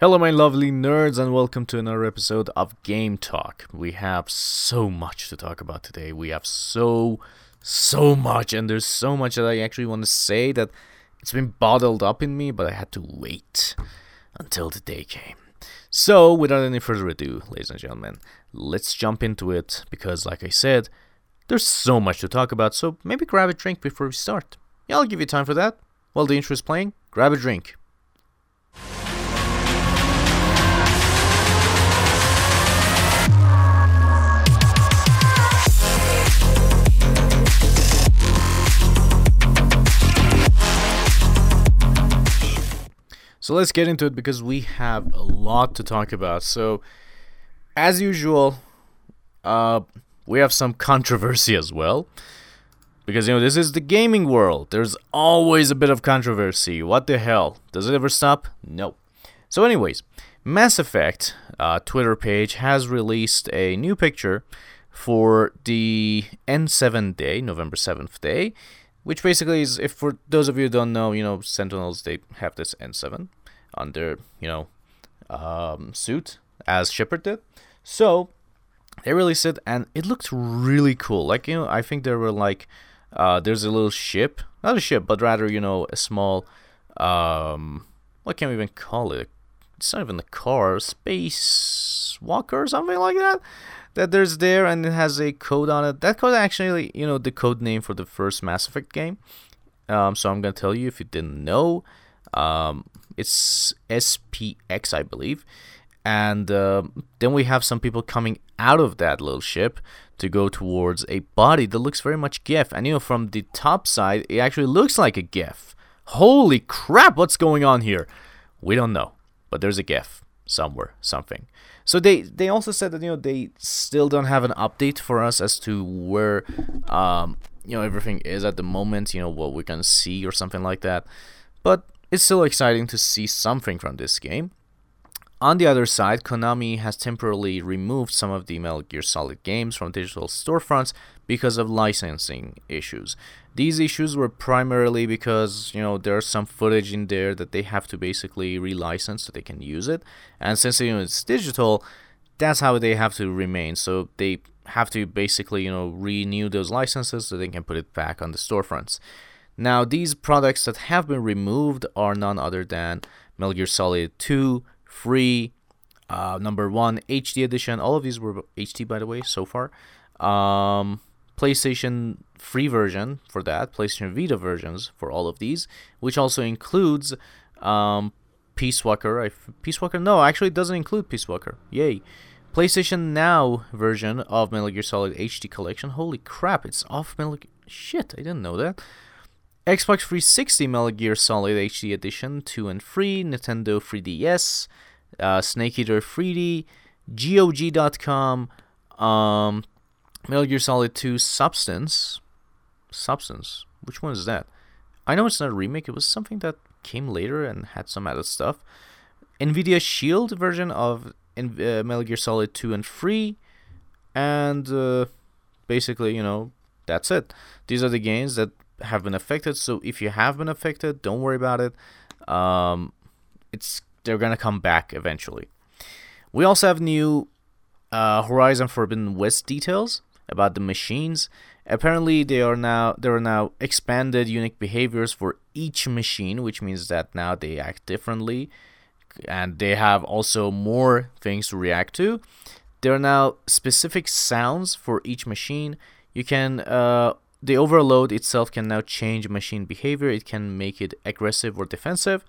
Hello, my lovely nerds, and welcome to another episode of Game Talk. We have so much to talk about today. We have so, so much, and there's so much that I actually want to say that it's been bottled up in me, but I had to wait until the day came. So, without any further ado, ladies and gentlemen, let's jump into it because, like I said, there's so much to talk about, so maybe grab a drink before we start. Yeah, I'll give you time for that. While the intro is playing, grab a drink. So let's get into it because we have a lot to talk about. So, as usual, uh, we have some controversy as well. Because, you know, this is the gaming world. There's always a bit of controversy. What the hell? Does it ever stop? No. So, anyways, Mass Effect uh, Twitter page has released a new picture for the N7 day, November 7th day, which basically is if for those of you who don't know you know sentinels they have this n7 on their you know um, suit as shepard did. So they released it and it looked really cool. Like you know i think there were like uh, there's a little ship. Not a ship but rather you know a small um what can we even call it it's not even a car space walker or something like that that there's there and it has a code on it. That code actually, you know, the code name for the first Mass Effect game. Um, so I'm gonna tell you if you didn't know. Um, it's SPX, I believe. And uh, then we have some people coming out of that little ship to go towards a body that looks very much Geth. And you know, from the top side, it actually looks like a Geth. Holy crap, what's going on here? We don't know, but there's a Geth somewhere, something. So they they also said that you know they still don't have an update for us as to where um you know everything is at the moment, you know what we can see or something like that. But it's still exciting to see something from this game. On the other side, Konami has temporarily removed some of the Metal Gear Solid games from digital storefronts because of licensing issues. These issues were primarily because, you know, there's some footage in there that they have to basically relicense so they can use it. And since you know it's digital, that's how they have to remain. So they have to basically, you know, renew those licenses so they can put it back on the storefronts. Now, these products that have been removed are none other than Metal Gear Solid 2, Free, uh, number 1, HD edition. All of these were HD, by the way, so far. Um, PlayStation free version for that, PlayStation Vita versions for all of these, which also includes um, Peace Walker. I, Peace Walker? No, actually, it doesn't include Peace Walker. Yay. PlayStation Now version of Metal Gear Solid HD Collection. Holy crap, it's off Metal Gear. Shit, I didn't know that. Xbox 360 Metal Gear Solid HD Edition 2 and 3, Nintendo 3DS, uh, Snake Eater 3D, GOG.com, um, Metal Gear Solid 2 Substance. Substance? Which one is that? I know it's not a remake, it was something that came later and had some added stuff. NVIDIA Shield version of uh, Metal Gear Solid 2 and 3. And uh, basically, you know, that's it. These are the games that have been affected. So if you have been affected, don't worry about it. Um, it's they're gonna come back eventually. We also have new uh, Horizon Forbidden West details about the machines. Apparently, they are now there are now expanded unique behaviors for each machine, which means that now they act differently, and they have also more things to react to. There are now specific sounds for each machine. You can uh, the overload itself can now change machine behavior. It can make it aggressive or defensive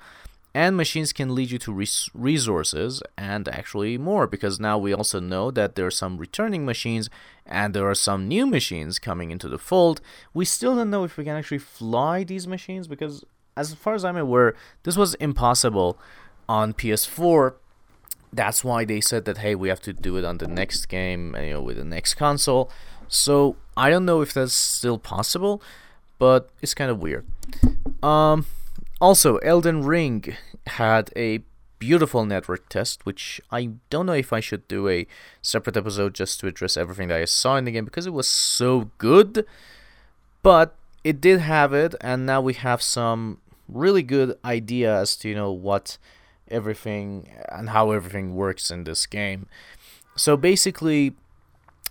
and machines can lead you to res- resources and actually more because now we also know that there are some returning machines and there are some new machines coming into the fold. We still don't know if we can actually fly these machines because, as far as I'm aware, this was impossible on PS4. That's why they said that hey, we have to do it on the next game, you know, with the next console. So I don't know if that's still possible, but it's kind of weird. Um, also, Elden Ring had a beautiful network test, which I don't know if I should do a separate episode just to address everything that I saw in the game because it was so good. But it did have it, and now we have some really good idea as to you know what everything and how everything works in this game. So basically,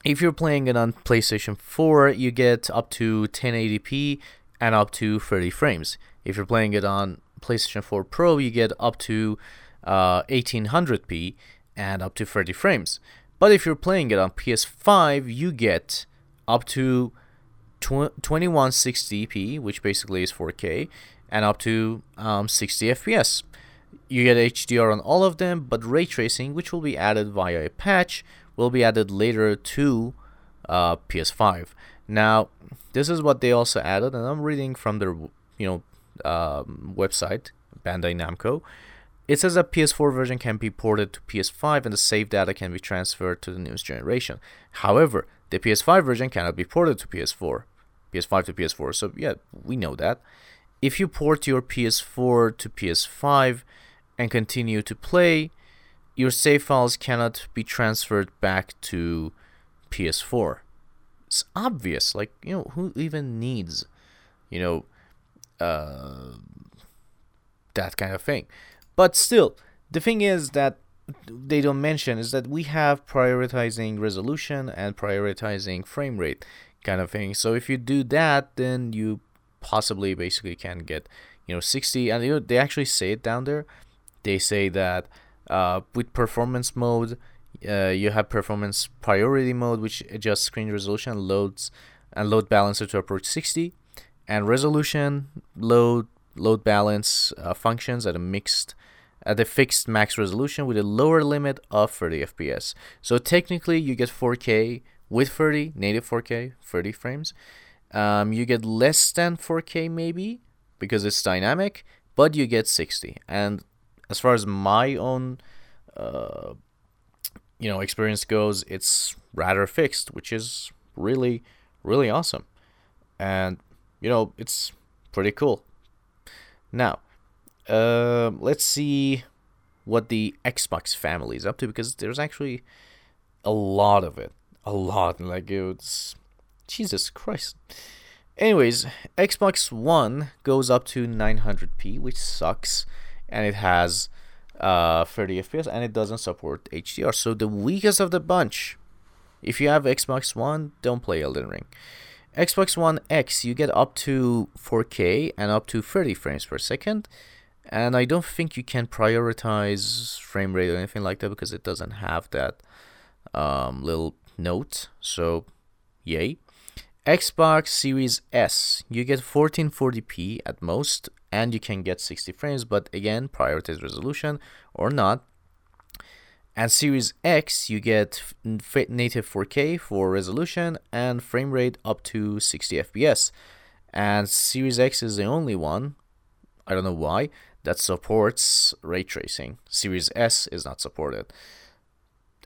if you're playing it on PlayStation 4, you get up to 1080p and up to 30 frames. If you're playing it on PlayStation 4 Pro, you get up to uh, 1800p and up to 30 frames. But if you're playing it on PS5, you get up to 2160p, which basically is 4K, and up to um, 60 FPS. You get HDR on all of them, but ray tracing, which will be added via a patch, will be added later to uh, PS5. Now, this is what they also added, and I'm reading from their you know um, website, Bandai Namco. It says that PS4 version can be ported to PS5 and the save data can be transferred to the newest generation. However, the PS5 version cannot be ported to PS4, PS5 to PS4. So yeah, we know that. If you port your PS4 to PS5 and continue to play, your save files cannot be transferred back to PS4. It's obvious. Like, you know, who even needs, you know, uh, that kind of thing? But still, the thing is that they don't mention is that we have prioritizing resolution and prioritizing frame rate kind of thing. So if you do that, then you possibly basically can get, you know, 60. And you know, they actually say it down there. They say that uh, with performance mode, uh, you have performance priority mode, which adjusts screen resolution, loads, and load balancer to approach 60, and resolution, load, load balance uh, functions at a mixed, at a fixed max resolution with a lower limit of 30 FPS. So technically, you get 4K with 30 native 4K, 30 frames. Um, you get less than 4K maybe because it's dynamic, but you get 60. And as far as my own uh, you know experience goes, it's rather fixed, which is really really awesome, and you know it's pretty cool. Now, uh, let's see what the Xbox family is up to because there's actually a lot of it, a lot. Like it's Jesus Christ. Anyways, Xbox One goes up to 900p, which sucks and it has uh, 30 FPS and it doesn't support HDR. So the weakest of the bunch. If you have Xbox One, don't play Elden Ring. Xbox One X, you get up to 4K and up to 30 frames per second. And I don't think you can prioritize frame rate or anything like that because it doesn't have that um, little note. So, yay. Xbox Series S, you get 1440p at most and you can get 60 frames but again prioritize resolution or not. And series x you get native 4k for resolution and frame rate up to 60 fps and series x is the only one i don't know why that supports ray tracing. Series s is not supported.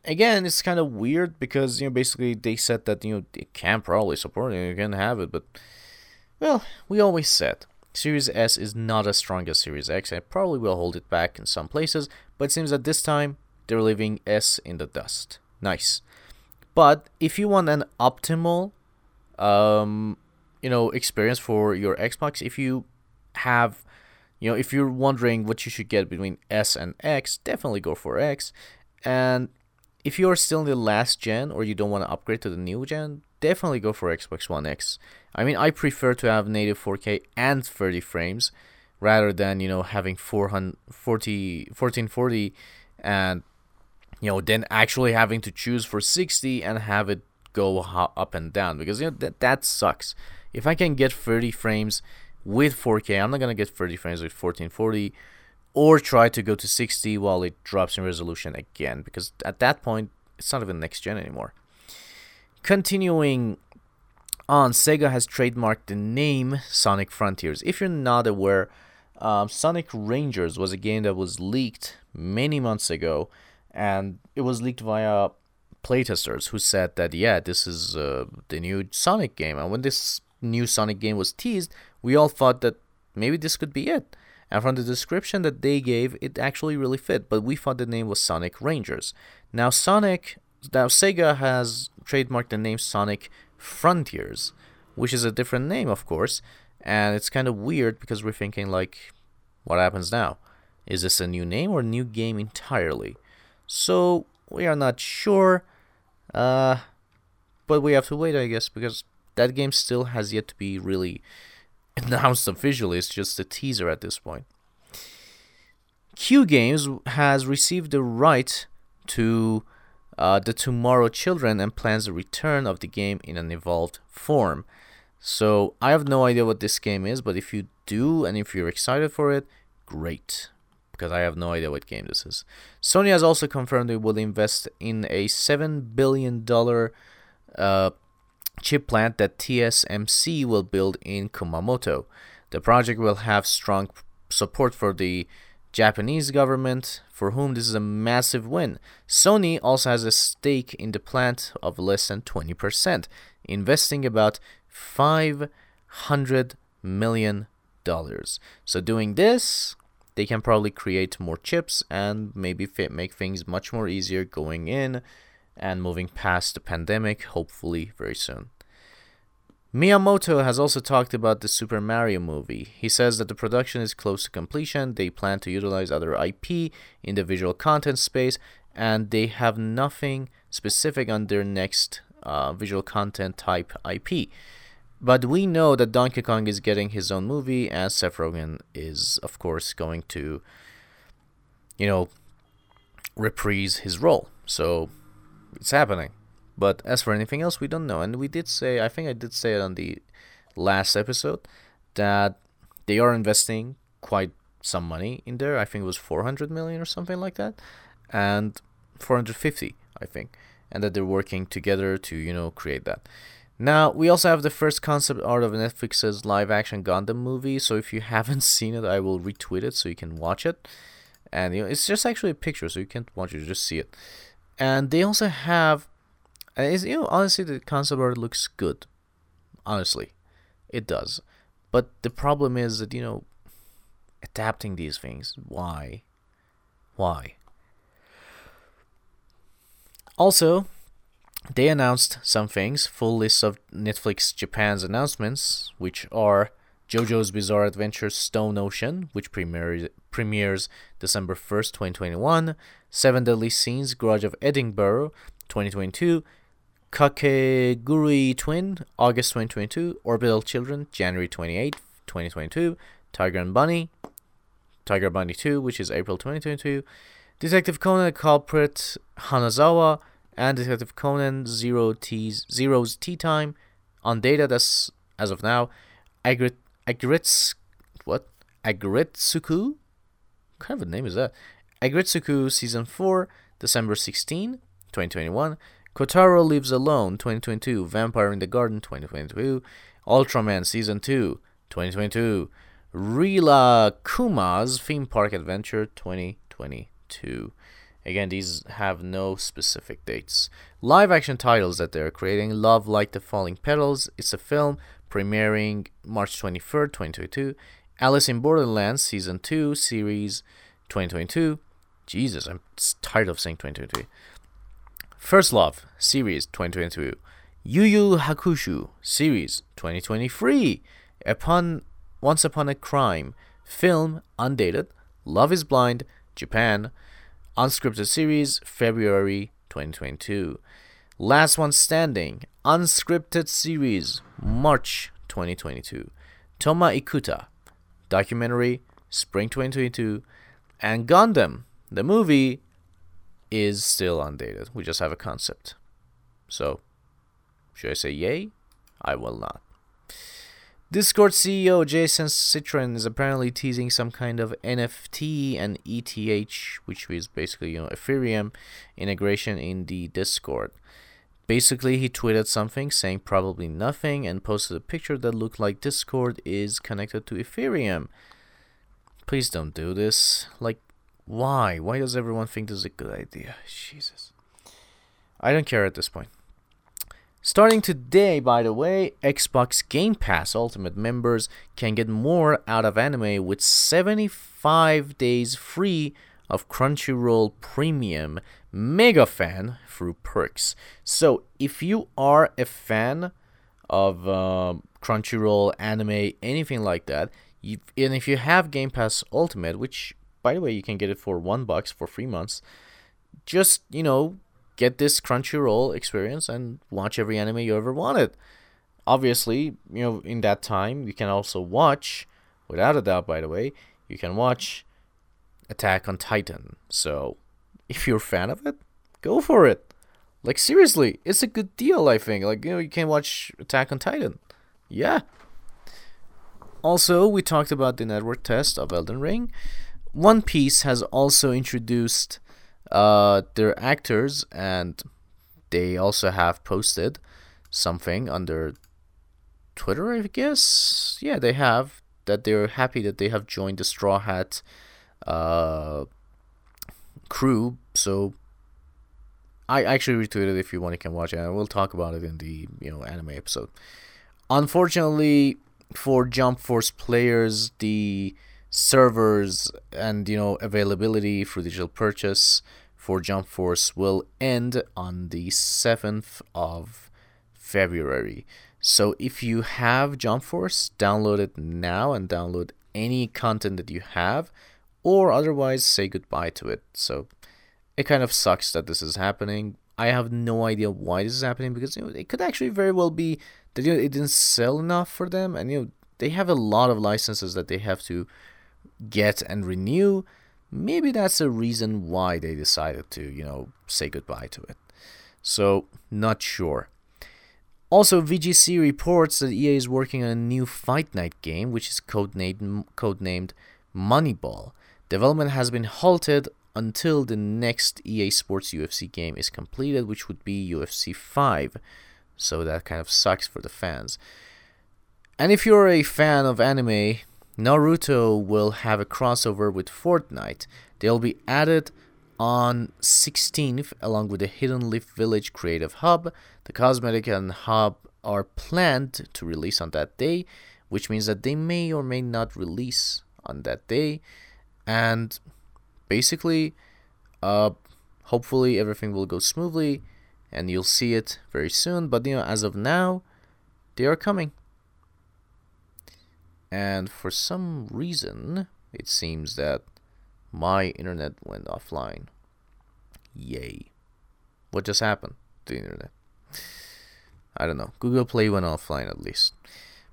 Again it's kind of weird because you know basically they said that you know they can probably support it you can have it but well we always said Series S is not as strong as Series X and probably will hold it back in some places, but it seems that this time they're leaving S in the dust. Nice. But if you want an optimal um, you know, experience for your Xbox, if you have you know, if you're wondering what you should get between S and X, definitely go for X. And if you're still in the last gen or you don't want to upgrade to the new gen, definitely go for Xbox One X. I mean, I prefer to have native 4K and 30 frames rather than, you know, having 440, 1440 and, you know, then actually having to choose for 60 and have it go up and down because, you know, that, that sucks. If I can get 30 frames with 4K, I'm not going to get 30 frames with 1440 or try to go to 60 while it drops in resolution again because at that point, it's not even next gen anymore. Continuing on, Sega has trademarked the name Sonic Frontiers. If you're not aware, um, Sonic Rangers was a game that was leaked many months ago, and it was leaked via playtesters who said that yeah, this is uh, the new Sonic game. And when this new Sonic game was teased, we all thought that maybe this could be it. And from the description that they gave, it actually really fit. But we thought the name was Sonic Rangers. Now, Sonic now Sega has trademarked the name Sonic Frontiers, which is a different name, of course, and it's kind of weird because we're thinking like, what happens now? Is this a new name or a new game entirely? So we are not sure. Uh, but we have to wait, I guess, because that game still has yet to be really announced officially. It's just a teaser at this point. Q Games has received the right to uh, the Tomorrow Children and plans the return of the game in an evolved form. So I have no idea what this game is, but if you do and if you're excited for it, great. Because I have no idea what game this is. Sony has also confirmed it will invest in a $7 billion uh, chip plant that TSMC will build in Kumamoto. The project will have strong support for the Japanese government, for whom this is a massive win. Sony also has a stake in the plant of less than 20%, investing about 500 million dollars. So doing this, they can probably create more chips and maybe fit, make things much more easier going in and moving past the pandemic, hopefully very soon. Miyamoto has also talked about the Super Mario movie. He says that the production is close to completion, they plan to utilize other IP in the visual content space, and they have nothing specific on their next uh, visual content type IP. But we know that Donkey Kong is getting his own movie, and Seth Rogen is, of course, going to, you know, reprise his role. So it's happening. But as for anything else, we don't know. And we did say, I think I did say it on the last episode, that they are investing quite some money in there. I think it was 400 million or something like that, and 450, I think, and that they're working together to you know create that. Now we also have the first concept art of Netflix's live-action Gundam movie. So if you haven't seen it, I will retweet it so you can watch it. And you know, it's just actually a picture, so you can't watch it; just see it. And they also have and it's, you know, honestly, the concept art looks good. Honestly, it does. But the problem is that, you know, adapting these things, why? Why? Also, they announced some things, full list of Netflix Japan's announcements, which are JoJo's Bizarre Adventure Stone Ocean, which premieres, premieres December 1st, 2021, Seven Deadly Sins Grudge of Edinburgh, 2022, Kakegurui Twin, August 2022. Orbital Children, January 28, 2022. Tiger and Bunny, Tiger Bunny 2, which is April 2022. Detective Conan Culprit Hanzawa, and Detective Conan Zero T's Zero's Tea Time on data that's as of now. Agrit Agrit's what? Agritsuku? What kind of a name is that? Agritsuku Season 4, December 16, 2021. Kotaro Lives Alone 2022, Vampire in the Garden 2022, Ultraman Season 2 2022, Rila Kuma's Theme Park Adventure 2022. Again, these have no specific dates. Live action titles that they're creating Love Like the Falling Petals. It's a film premiering March 23rd, 2022. Alice in Borderlands Season 2 Series 2022. Jesus, I'm tired of saying 2022. First Love Series 2022, Yu Yu Hakusho Series 2023, Upon Once Upon a Crime, Film Undated, Love is Blind, Japan, Unscripted Series, February 2022. Last One Standing, Unscripted Series, March 2022. Toma Ikuta, Documentary, Spring 2022. And Gundam, the movie, is still undated. We just have a concept. So, should I say yay? I will not. Discord CEO Jason Citron is apparently teasing some kind of NFT and ETH, which is basically you know Ethereum integration in the Discord. Basically, he tweeted something saying probably nothing and posted a picture that looked like Discord is connected to Ethereum. Please don't do this. Like, why? Why does everyone think this is a good idea? Jesus. I don't care at this point. Starting today, by the way, Xbox Game Pass Ultimate members can get more out of anime with 75 days free of Crunchyroll Premium Mega Fan through perks. So, if you are a fan of uh, Crunchyroll, anime, anything like that, you, and if you have Game Pass Ultimate, which by the way, you can get it for one bucks for three months. Just you know, get this Crunchyroll experience and watch every anime you ever wanted. Obviously, you know, in that time, you can also watch, without a doubt, by the way, you can watch Attack on Titan. So, if you're a fan of it, go for it. Like seriously, it's a good deal. I think. Like you know, you can watch Attack on Titan. Yeah. Also, we talked about the network test of Elden Ring. One Piece has also introduced uh, their actors, and they also have posted something under Twitter, I guess. Yeah, they have that they're happy that they have joined the Straw Hat uh, crew. So I actually retweeted if you want you can watch it and we'll talk about it in the you know anime episode. Unfortunately for Jump Force players, the servers and you know availability for digital purchase for Jump Force will end on the 7th of February. So if you have Jump Force, download it now and download any content that you have or otherwise say goodbye to it. So it kind of sucks that this is happening. I have no idea why this is happening because you know it could actually very well be that you know, it didn't sell enough for them, and you know they have a lot of licenses that they have to get and renew. Maybe that's a reason why they decided to you know say goodbye to it. So not sure. Also, VGC reports that EA is working on a new Fight Night game, which is codenamed codenamed Moneyball. Development has been halted until the next EA Sports UFC game is completed, which would be UFC 5. So that kind of sucks for the fans. And if you're a fan of anime, Naruto will have a crossover with Fortnite. They'll be added on 16th along with the Hidden Leaf Village Creative Hub. The cosmetic and hub are planned to release on that day, which means that they may or may not release on that day. And basically, uh, hopefully everything will go smoothly and you'll see it very soon. But you know, as of now, they are coming. And for some reason, it seems that my internet went offline. Yay. What just happened to the internet? I don't know. Google Play went offline at least.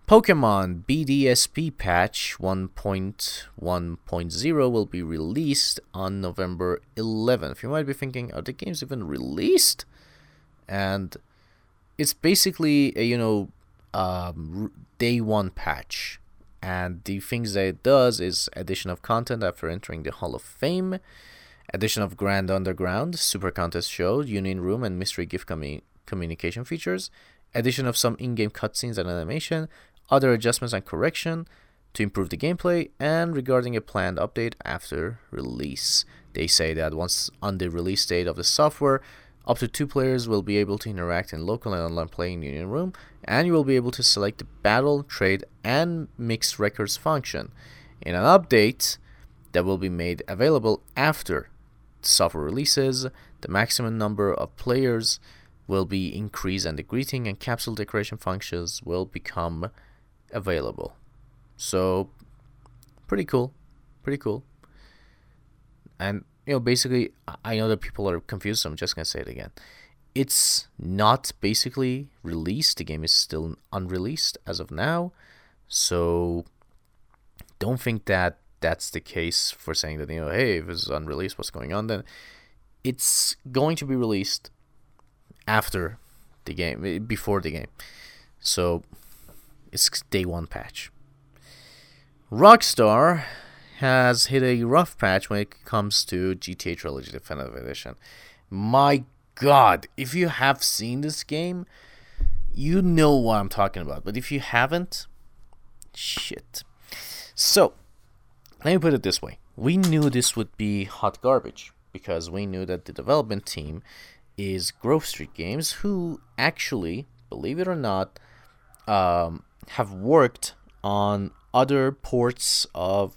Pokemon BDSP patch 1.1.0 will be released on November 11th. You might be thinking, are the games even released? And it's basically a, you know, um, day one patch. And the things that it does is addition of content after entering the Hall of Fame, addition of Grand Underground, Super Contest Show, Union Room, and Mystery Gift commu- communication features, addition of some in-game cutscenes and animation, other adjustments and correction to improve the gameplay, and regarding a planned update after release. They say that once on the release date of the software, up to two players will be able to interact in local and online playing Union Room, and you will be able to select the battle, trade, and mixed records function. In an update that will be made available after software releases, the maximum number of players will be increased and the greeting and capsule decoration functions will become available. So, pretty cool. Pretty cool. And, you know, basically, I know that people are confused, so I'm just to say it again. It's not basically released. The game is still unreleased as of now. So, don't think that that's the case for saying that, you know, hey, if it's unreleased, what's going on then? It's going to be released after the game, eh, before the game. So, it's day one patch. Rockstar has hit a rough patch when it comes to GTA Trilogy Definitive Edition. My god, if you have seen this game, you know what I'm talking about. But if you haven't, shit. So, let me put it this way. We knew this would be hot garbage because we knew that the development team is Grove Street Games, who actually, believe it or not, um, have worked on other ports of,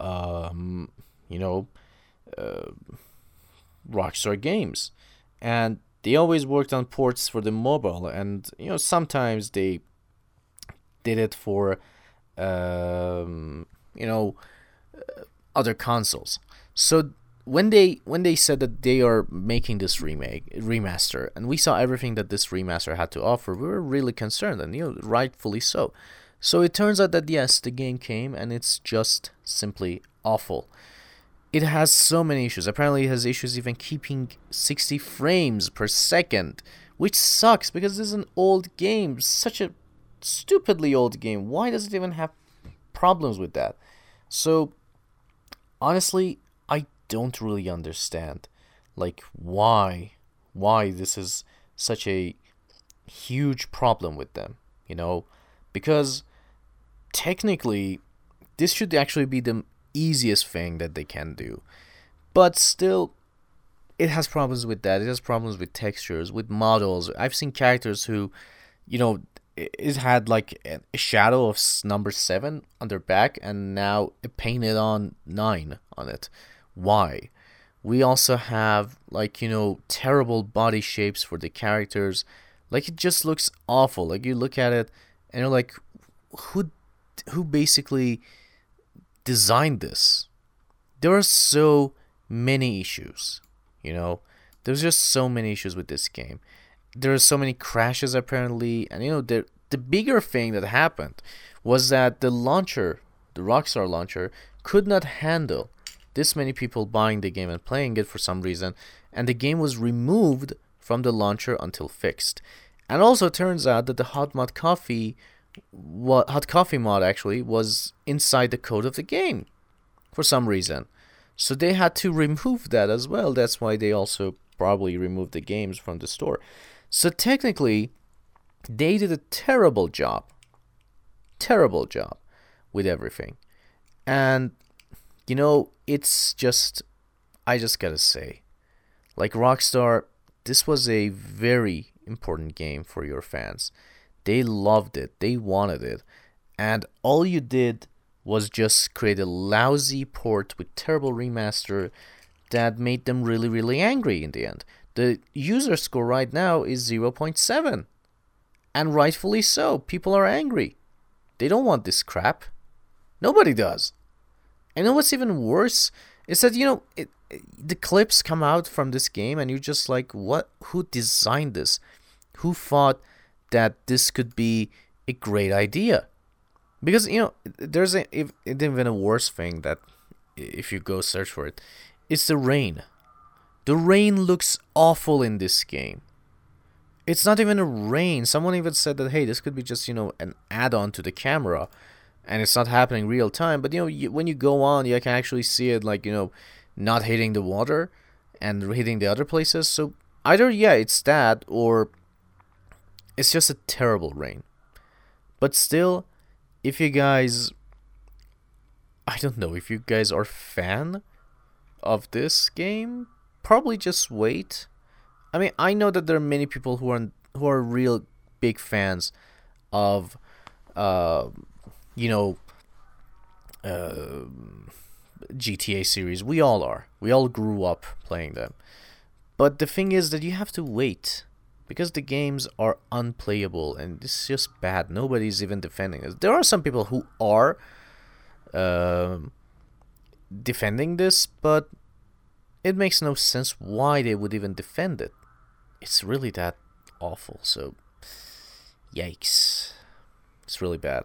um, you know, uh, Rockstar games, and they always worked on ports for the mobile, and you know sometimes they did it for, um, you know, other consoles. So when they when they said that they are making this remake remaster and we saw everything that this remaster had to offer, we were really concerned and you know rightfully so. So it turns out that yes, the game came and it's just simply awful. It has so many issues. Apparently, it has issues even keeping 60 frames per second, which sucks because this is an old game, such a stupidly old game. Why does it even have problems with that? So, honestly, I don't really understand like why why this is such a huge problem with them, you know? Because technically this should actually be the easiest thing that they can do. But still, it has problems with that. It has problems with textures, with models. I've seen characters who, you know, it had like a shadow of number seven on their back, and now it painted on nine on it. Why? We also have like you know terrible body shapes for the characters. Like it just looks awful. Like you look at it and you're like, who, who basically designed this. There are so many issues, you know. There's just so many issues with this game. There are so many crashes apparently, and you know the the bigger thing that happened was that the launcher, the Rockstar launcher, could not handle this many people buying the game and playing it for some reason, and the game was removed from the launcher until fixed. And also turns out that the Hot Mod Coffee what hot coffee mod actually was inside the code of the game for some reason. So they had to remove that as well. That's why they also probably removed the games from the store. So technically, they did a terrible job. Terrible job with everything. And you know, it's just I just got to say like Rockstar, this was a very important game for your fans. They loved it, they wanted it, and all you did was just create a lousy port with terrible remaster that made them really, really angry in the end. The user score right now is 0.7, and rightfully so. People are angry. They don't want this crap. Nobody does. And know what's even worse is that you know it, the clips come out from this game, and you're just like, what? Who designed this? Who thought that this could be a great idea. Because you know there's a if, even a worse thing that if you go search for it it's the rain. The rain looks awful in this game. It's not even a rain. Someone even said that hey this could be just you know an add-on to the camera and it's not happening real time. But you know you, when you go on you can actually see it like you know not hitting the water and hitting the other places. So either yeah it's that or it's just a terrible rain. But still, if you guys I don't know if you guys are fan of this game, probably just wait. I mean, I know that there are many people who are who are real big fans of uh you know uh GTA series. We all are. We all grew up playing them. But the thing is that you have to wait because the games are unplayable and this is just bad. Nobody's even defending it. There are some people who are uh, defending this, but it makes no sense why they would even defend it. It's really that awful. So, yikes. It's really bad.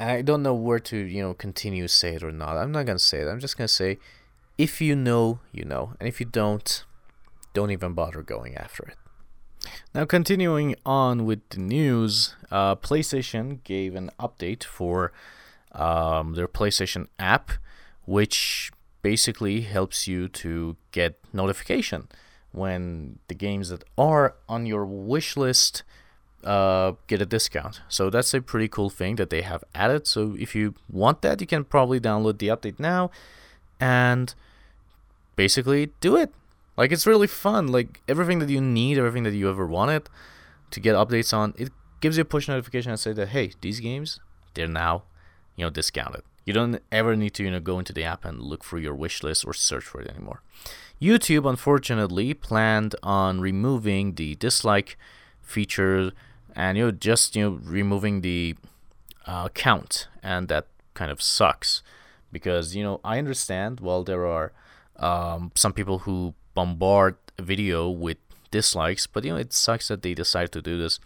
I don't know where to, you know, continue say it or not. I'm not going to say it. I'm just going to say if you know, you know. And if you don't, don't even bother going after it. Now, continuing on with the news, uh, PlayStation gave an update for um, their PlayStation app, which basically helps you to get notification when the games that are on your wish list uh, get a discount. So that's a pretty cool thing that they have added. So if you want that, you can probably download the update now and basically do it. Like it's really fun. Like everything that you need, everything that you ever wanted to get updates on, it gives you a push notification and say that hey, these games they're now, you know, discounted. You don't ever need to, you know, go into the app and look through your wish list or search for it anymore. YouTube unfortunately planned on removing the dislike feature and you know just you know removing the uh, count and that kind of sucks because you know I understand. Well, there are um, some people who bombard a video with dislikes, but you know it sucks that they decide to do this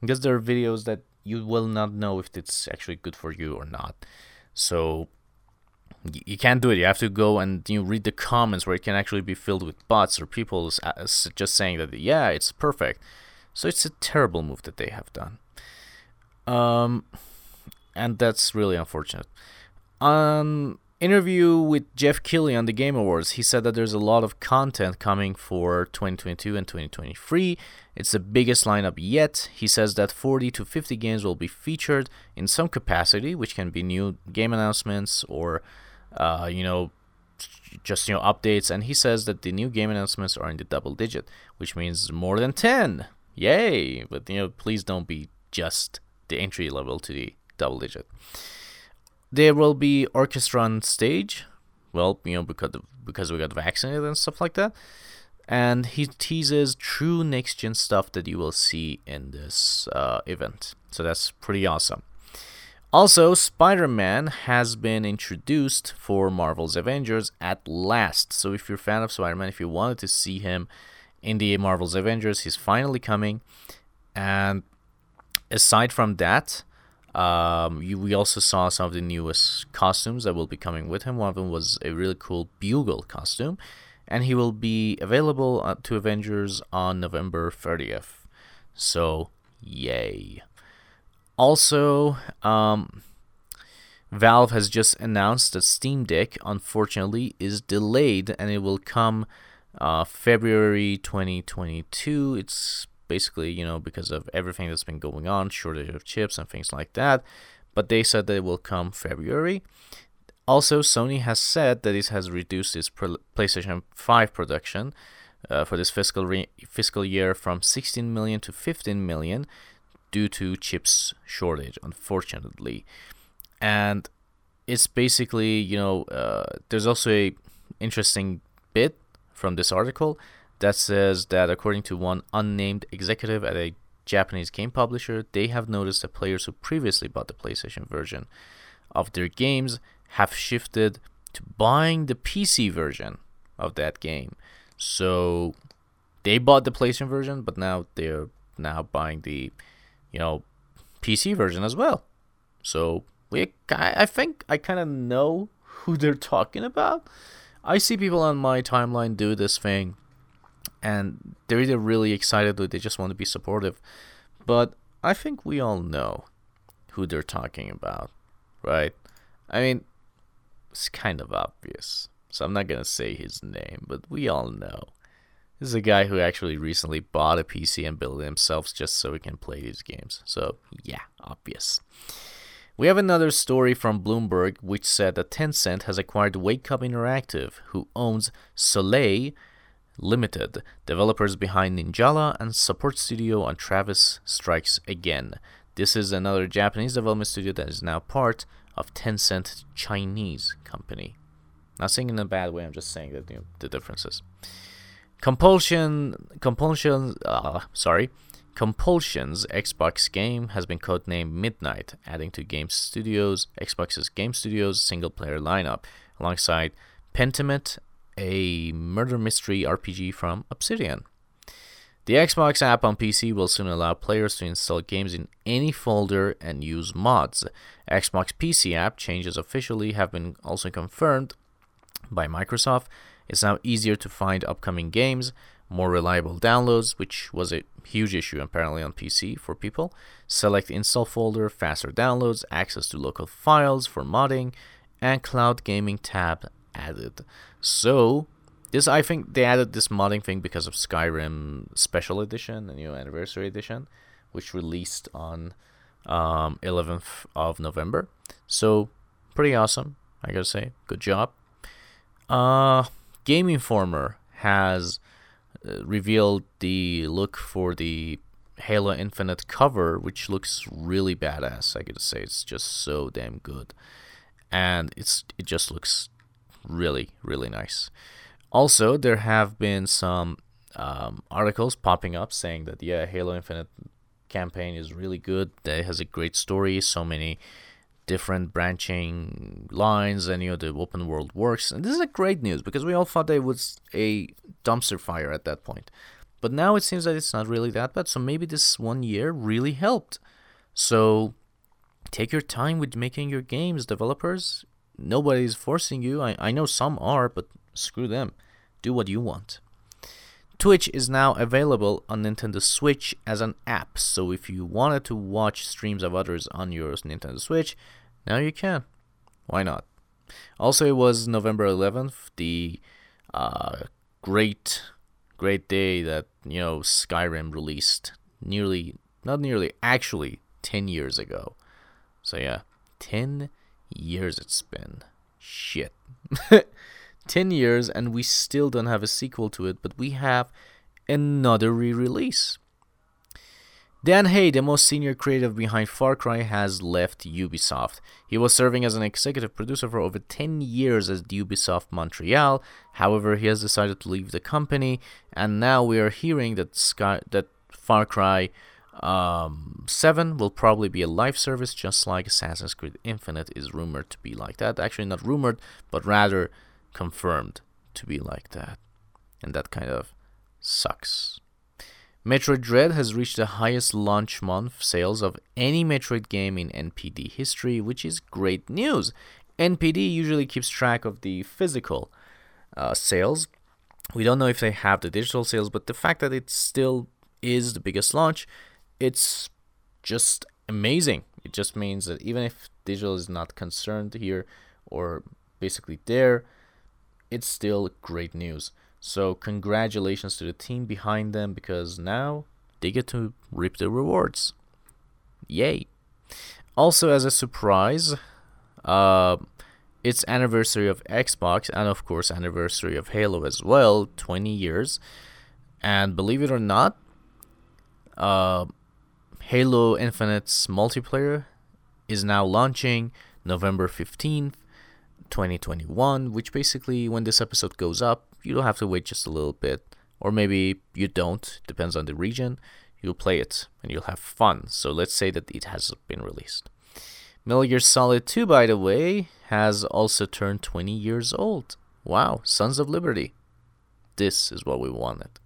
because there are videos that you will not know if it's actually good for you or not. So you can't do it. You have to go and you read the comments where it can actually be filled with bots or people just saying that yeah, it's perfect. So it's a terrible move that they have done. Um, and that's really unfortunate. On interview with Geoff Keighley on the Game Awards, he said that there's a lot of content coming for 2022 and 2023. It's the biggest lineup yet. He says that 40 to 50 games will be featured in some capacity, which can be new game announcements or, uh, you know, just you know updates. And he says that the new game announcements are in the double digit, which means more than 10. Yay! But you know, please don't be just the entry level to the double digit. There will be orchestra on stage. Well, you know, because of, because we got vaccinated and stuff like that. And he teases true next gen stuff that you will see in this uh, event. So that's pretty awesome. Also, Spider Man has been introduced for Marvel's Avengers at last. So, if you're a fan of Spider Man, if you wanted to see him in the Marvel's Avengers, he's finally coming. And aside from that, um, you, we also saw some of the newest costumes that will be coming with him. One of them was a really cool bugle costume, and he will be available uh, to Avengers on November 30th. So, yay. Also, um, Valve has just announced that Steam Deck, unfortunately, is delayed and it will come uh, February 2022. It's basically, you know, because of everything that's been going on, shortage of chips and things like that. But they said that it will come February. Also, Sony has said that it has reduced its PlayStation 5 production uh, for this fiscal re- fiscal year from 16 million to 15 million due to chips shortage, unfortunately. And it's basically, you know, uh, there's also a interesting bit from this article that says that according to one unnamed executive at a Japanese game publisher, they have noticed that players who previously bought the PlayStation version of their games have shifted to buying the PC version of that game. So they bought the PlayStation version, but now they're now buying the, you know, PC version as well. So we, I think I kind of know who they're talking about. I see people on my timeline do this thing and they're either really excited or they just want to be supportive. But I think we all know who they're talking about, right? I mean, it's kind of obvious. So I'm not going to say his name, but we all know. This is a guy who actually recently bought a PC and built it himself just so he can play these games. So, yeah, obvious. We have another story from Bloomberg which said that Tencent has acquired Wake Up Interactive, who owns Soleil, Limited, developers behind Ninjala and support studio on Travis Strikes Again. This is another Japanese development studio that is now part of Tencent Chinese company. Not saying in a bad way, I'm just saying that you know, the differences. Compulsion, compulsion, uh, sorry, Compulsion's Xbox game has been codenamed Midnight, adding to Game Studios, Xbox's Game Studios single player lineup, alongside Pentiment a murder mystery RPG from Obsidian. The Xbox app on PC will soon allow players to install games in any folder and use mods. Xbox PC app changes officially have been also confirmed by Microsoft. It's now easier to find upcoming games, more reliable downloads, which was a huge issue apparently on PC for people. Select install folder, faster downloads, access to local files for modding, and cloud gaming tab added. So this I think they added this modding thing because of Skyrim Special Edition, the new Anniversary Edition, which released on um, 11th of November. So pretty awesome, I gotta say. Good job. Uh, Game Informer has uh, revealed the look for the Halo Infinite cover, which looks really badass. I gotta say, it's just so damn good, and it's it just looks really, really nice. Also, there have been some um, articles popping up saying that yeah, Halo Infinite campaign is really good. That has a great story, so many different branching lines and you know the open world works. And this is a great news because we all thought it was a dumpster fire at that point. But now it seems that it's not really that bad. So maybe this one year really helped. So take your time with making your games, developers. Nobody's forcing you. I, I know some are, but screw them. Do what you want. Twitch is now available on Nintendo Switch as an app, so if you wanted to watch streams of others on your Nintendo Switch, now you can. Why not? Also, it was November 11th, the uh, great, great day that, you know, Skyrim released nearly, not nearly, actually 10 years ago. So, yeah, 10 years it's been. Shit. 10 years and we still don't have a sequel to it, but we have another re release. Dan Hay, the most senior creative behind Far Cry, has left Ubisoft. He was serving as an executive producer for over 10 years at Ubisoft Montreal. However, he has decided to leave the company, and now we are hearing that Sky, that Far Cry um, 7 will probably be a live service, just like Assassin's Creed Infinite is rumored to be like that. Actually, not rumored, but rather confirmed to be like that. And that kind of sucks. Metroid Dread has reached the highest launch month sales of any Metroid game in NPD history, which is great news. NPD usually keeps track of the physical uh, sales. We don't know if they have the digital sales, but the fact that it still is the biggest launch, it's just amazing. It just means that even if digital is not concerned here or basically there, it's still great news. So, congratulations to the team behind them because now they get to reap the rewards. Yay! Also, as a surprise, uh, it's anniversary of Xbox and of course anniversary of Halo as well, 20 years. And believe it or not, uh, Halo Infinite's multiplayer is now launching November 15th 2021, which basically, when this episode goes up, you don't have to wait just a little bit, or maybe you don't, depends on the region. You'll play it and you'll have fun. So let's say that it has been released. Metal Gear Solid 2, by the way, has also turned 20 years old. Wow, Sons of Liberty. This is what we wanted.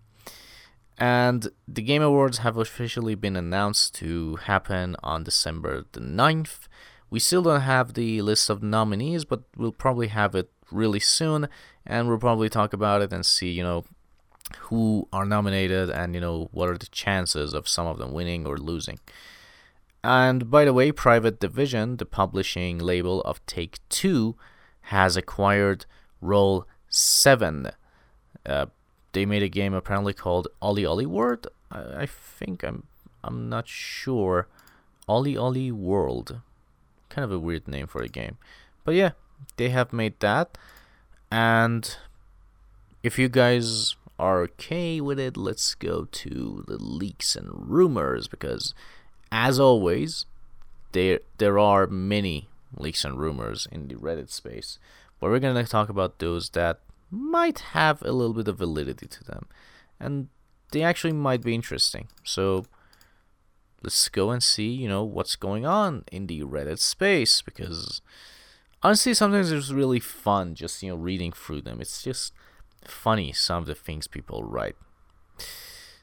And the Game Awards have officially been announced to happen on December the 9th. We still don't have the list of nominees, but we'll probably have it really soon, and we'll probably talk about it and see, you know, who are nominated and, you know, what are the chances of some of them winning or losing. And by the way, Private Division, the publishing label of Take Two, has acquired Roll 7. Uh, they made a game apparently called OlliOlli World. I, I think I'm I'm not sure. OlliOlli World kind of a weird name for a game. But yeah, they have made that. And if you guys are okay with it, let's go to the leaks and rumors because as always, there there are many leaks and rumors in the Reddit space. But we're gonna talk about those that might have a little bit of validity to them. And they actually might be interesting. So let's go and see, you know, what's going on in the Reddit space because honestly, sometimes it's really fun just, you know, reading through them. It's just funny some of the things people write.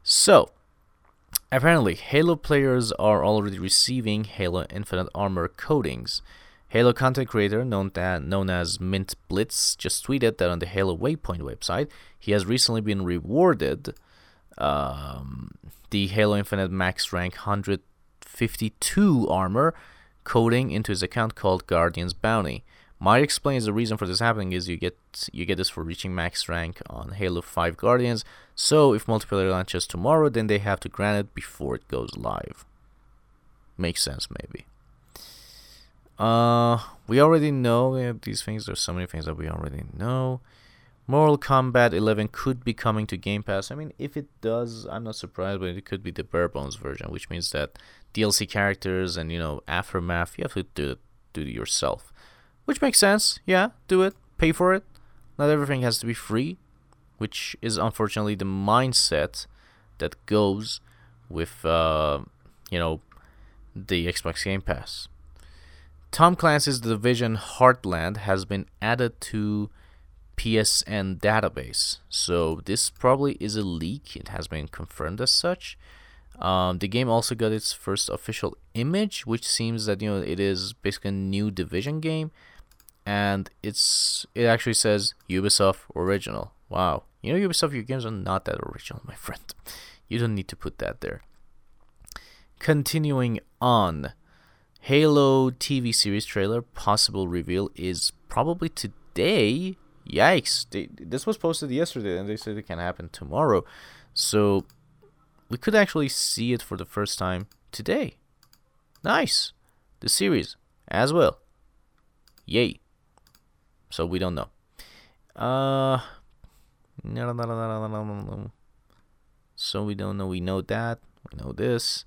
So, apparently, Halo players are already receiving Halo Infinite Armor coatings. Halo content creator known, that, known as Mint Blitz just tweeted that on the Halo Waypoint website, he has recently been rewarded um, the Halo Infinite max rank 152 armor coating into his account called Guardian's Bounty. Might explains the reason for this happening is you get you get this for reaching max rank on Halo 5 Guardians. So if multiplayer launches tomorrow, then they have to grant it before it goes live. Makes sense, maybe. Uh, we already know these things. There's so many things that we already know. Mortal Kombat 11 could be coming to Game Pass. I mean, if it does, I'm not surprised, but it could be the bare bones version, which means that DLC characters and you know aftermath, you have to do it, do it yourself, which makes sense. Yeah, do it, pay for it. Not everything has to be free, which is unfortunately the mindset that goes with uh, you know the Xbox Game Pass. Tom Clancy's Division Heartland has been added to PSN database. So this probably is a leak. It has been confirmed as such. Um, the game also got its first official image, which seems that you know it is basically a new Division game, and it's it actually says Ubisoft original. Wow, you know Ubisoft, your games are not that original, my friend. You don't need to put that there. Continuing on, Halo TV series trailer possible reveal is probably today. Yikes! They, this was posted yesterday, and they said it can happen tomorrow. So we could actually see it for the first time today. Nice. The series as well. Yay. So we don't know. Uh so we don't know. We know that. We know this.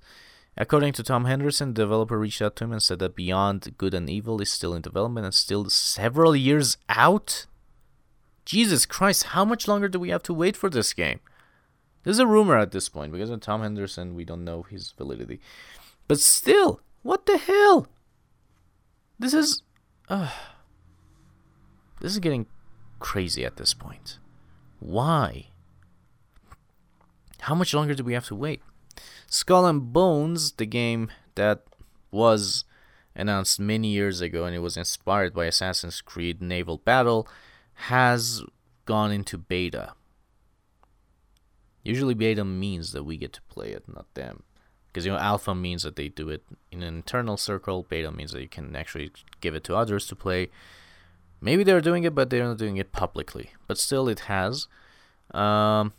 According to Tom Henderson, the developer reached out to him and said that Beyond Good and Evil is still in development and still several years out. Jesus Christ, how much longer do we have to wait for this game? There's a rumor at this point because of Tom Henderson, we don't know his validity. But still, what the hell? This is uh, this is getting crazy at this point. Why? How much longer do we have to wait? Skull and Bones, the game that was announced many years ago and it was inspired by Assassin's Creed Naval Battle, has gone into beta. Usually, beta means that we get to play it, not them. Because you know, alpha means that they do it in an internal circle. Beta means that you can actually give it to others to play. Maybe they're doing it, but they're not doing it publicly. But still, it has. Um,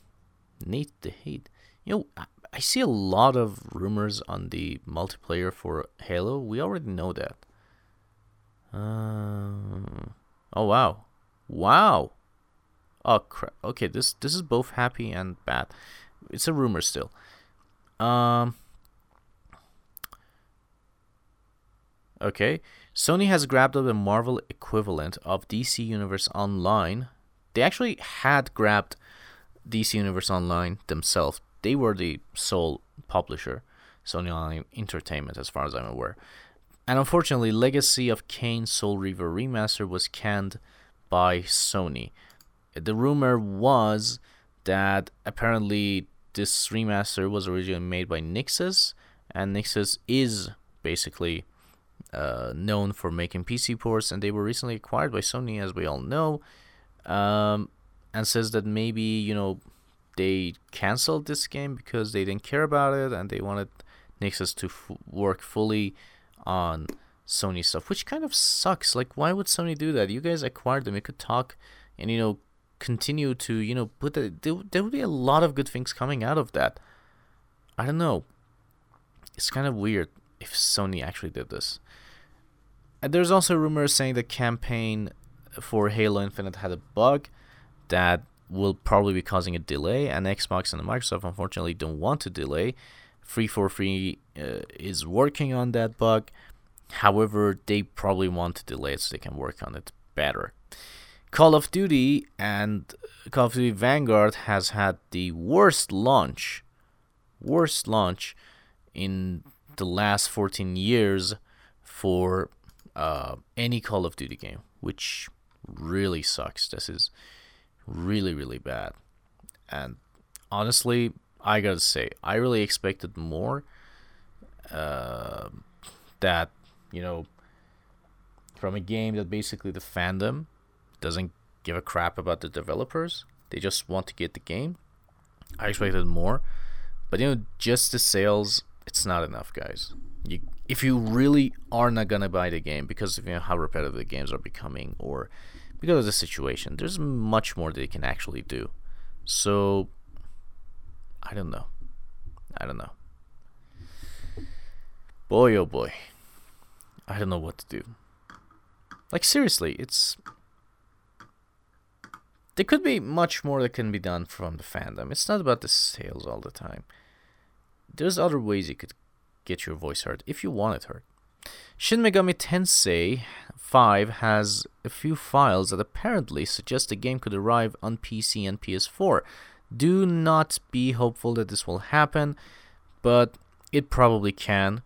Nate the hate. You know, I see a lot of rumors on the multiplayer for Halo. We already know that. Uh, oh wow, wow. Oh crap. Okay, this this is both happy and bad. It's a rumor still. Um. Okay, Sony has grabbed up the Marvel equivalent of DC Universe Online. They actually had grabbed DC Universe Online themselves. They were the sole publisher, Sony Online Entertainment, as far as I'm aware. And unfortunately, Legacy of Kain Soul Reaver Remaster was canned by Sony the rumor was that apparently this remaster was originally made by Nixxes, and Nixxes is basically uh, known for making PC ports, and they were recently acquired by Sony, as we all know, um, and says that maybe you know they canceled this game because they didn't care about it, and they wanted Nixxes to f- work fully on Sony stuff, which kind of sucks. Like, why would Sony do that? You guys acquired them. You could talk and you know continue to you know put the, there, there would be a lot of good things coming out of that i don't know it's kind of weird if sony actually did this and there's also rumors saying the campaign for halo infinite had a bug that will probably be causing a delay and xbox and microsoft unfortunately don't want to delay. 343 uh, is working on that bug. However they probably want to delay it so they can work on it better. Call of Duty and Call of Duty Vanguard has had the worst launch, worst launch in the last 14 years for uh, any Call of Duty game, which really sucks. This is really, really bad. And honestly, I gotta say, I really expected more. Uh, that, you know, from a game that basically the fandom doesn't give a crap about the developers. They just want to get the game. I expected more, but you know, just the sales, it's not enough, guys. You, if you really are not gonna buy the game because of you know how repetitive the games are becoming, or because of the situation, there's much more they can actually do. So, I don't know. I don't know. Boy, oh boy. I don't know what to do. Like, seriously, it's there could be much more that can be done from the fandom. It's not about the sales all the time. There's other ways you could get your voice heard if you want it heard. Shin Megami Tensei 5 has a few files that apparently suggest the game could arrive on PC and PS4. Do not be hopeful that this will happen, but it probably can.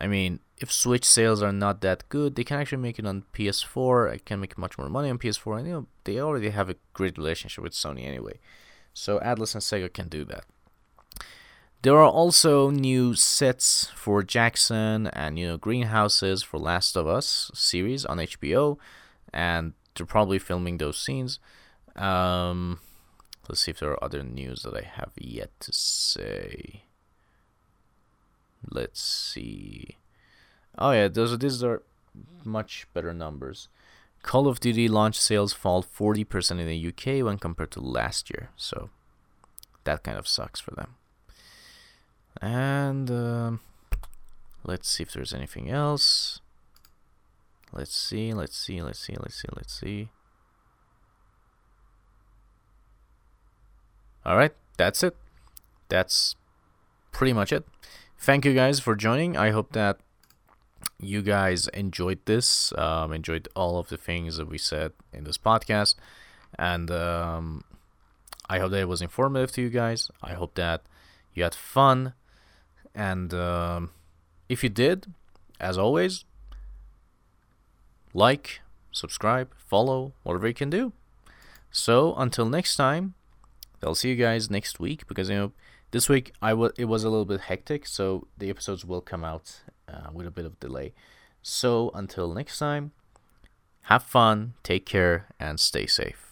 I mean, if Switch sales are not that good, they can actually make it on PS4. I can make much more money on PS4, and you know they already have a great relationship with Sony anyway. So Atlus and Sega can do that. There are also new sets for Jackson and you know greenhouses for Last of Us series on HBO, and they're probably filming those scenes. Um, let's see if there are other news that I have yet to say. Let's see. Oh yeah, those these are much better numbers. Call of Duty launch sales fall 40% in the UK when compared to last year. So that kind of sucks for them. And um, let's see if there's anything else. Let's see, let's see, let's see, let's see, let's see. Alright, that's it. That's pretty much it. Thank you guys for joining. I hope that you guys enjoyed this, um, enjoyed all of the things that we said in this podcast, and um, I hope that it was informative to you guys. I hope that you had fun, and um, if you did, as always, like, subscribe, follow, whatever you can do. So until next time, I'll see you guys next week because you know this week I w- it was a little bit hectic, so the episodes will come out uh, with a bit of delay. So until next time, have fun, take care, and stay safe.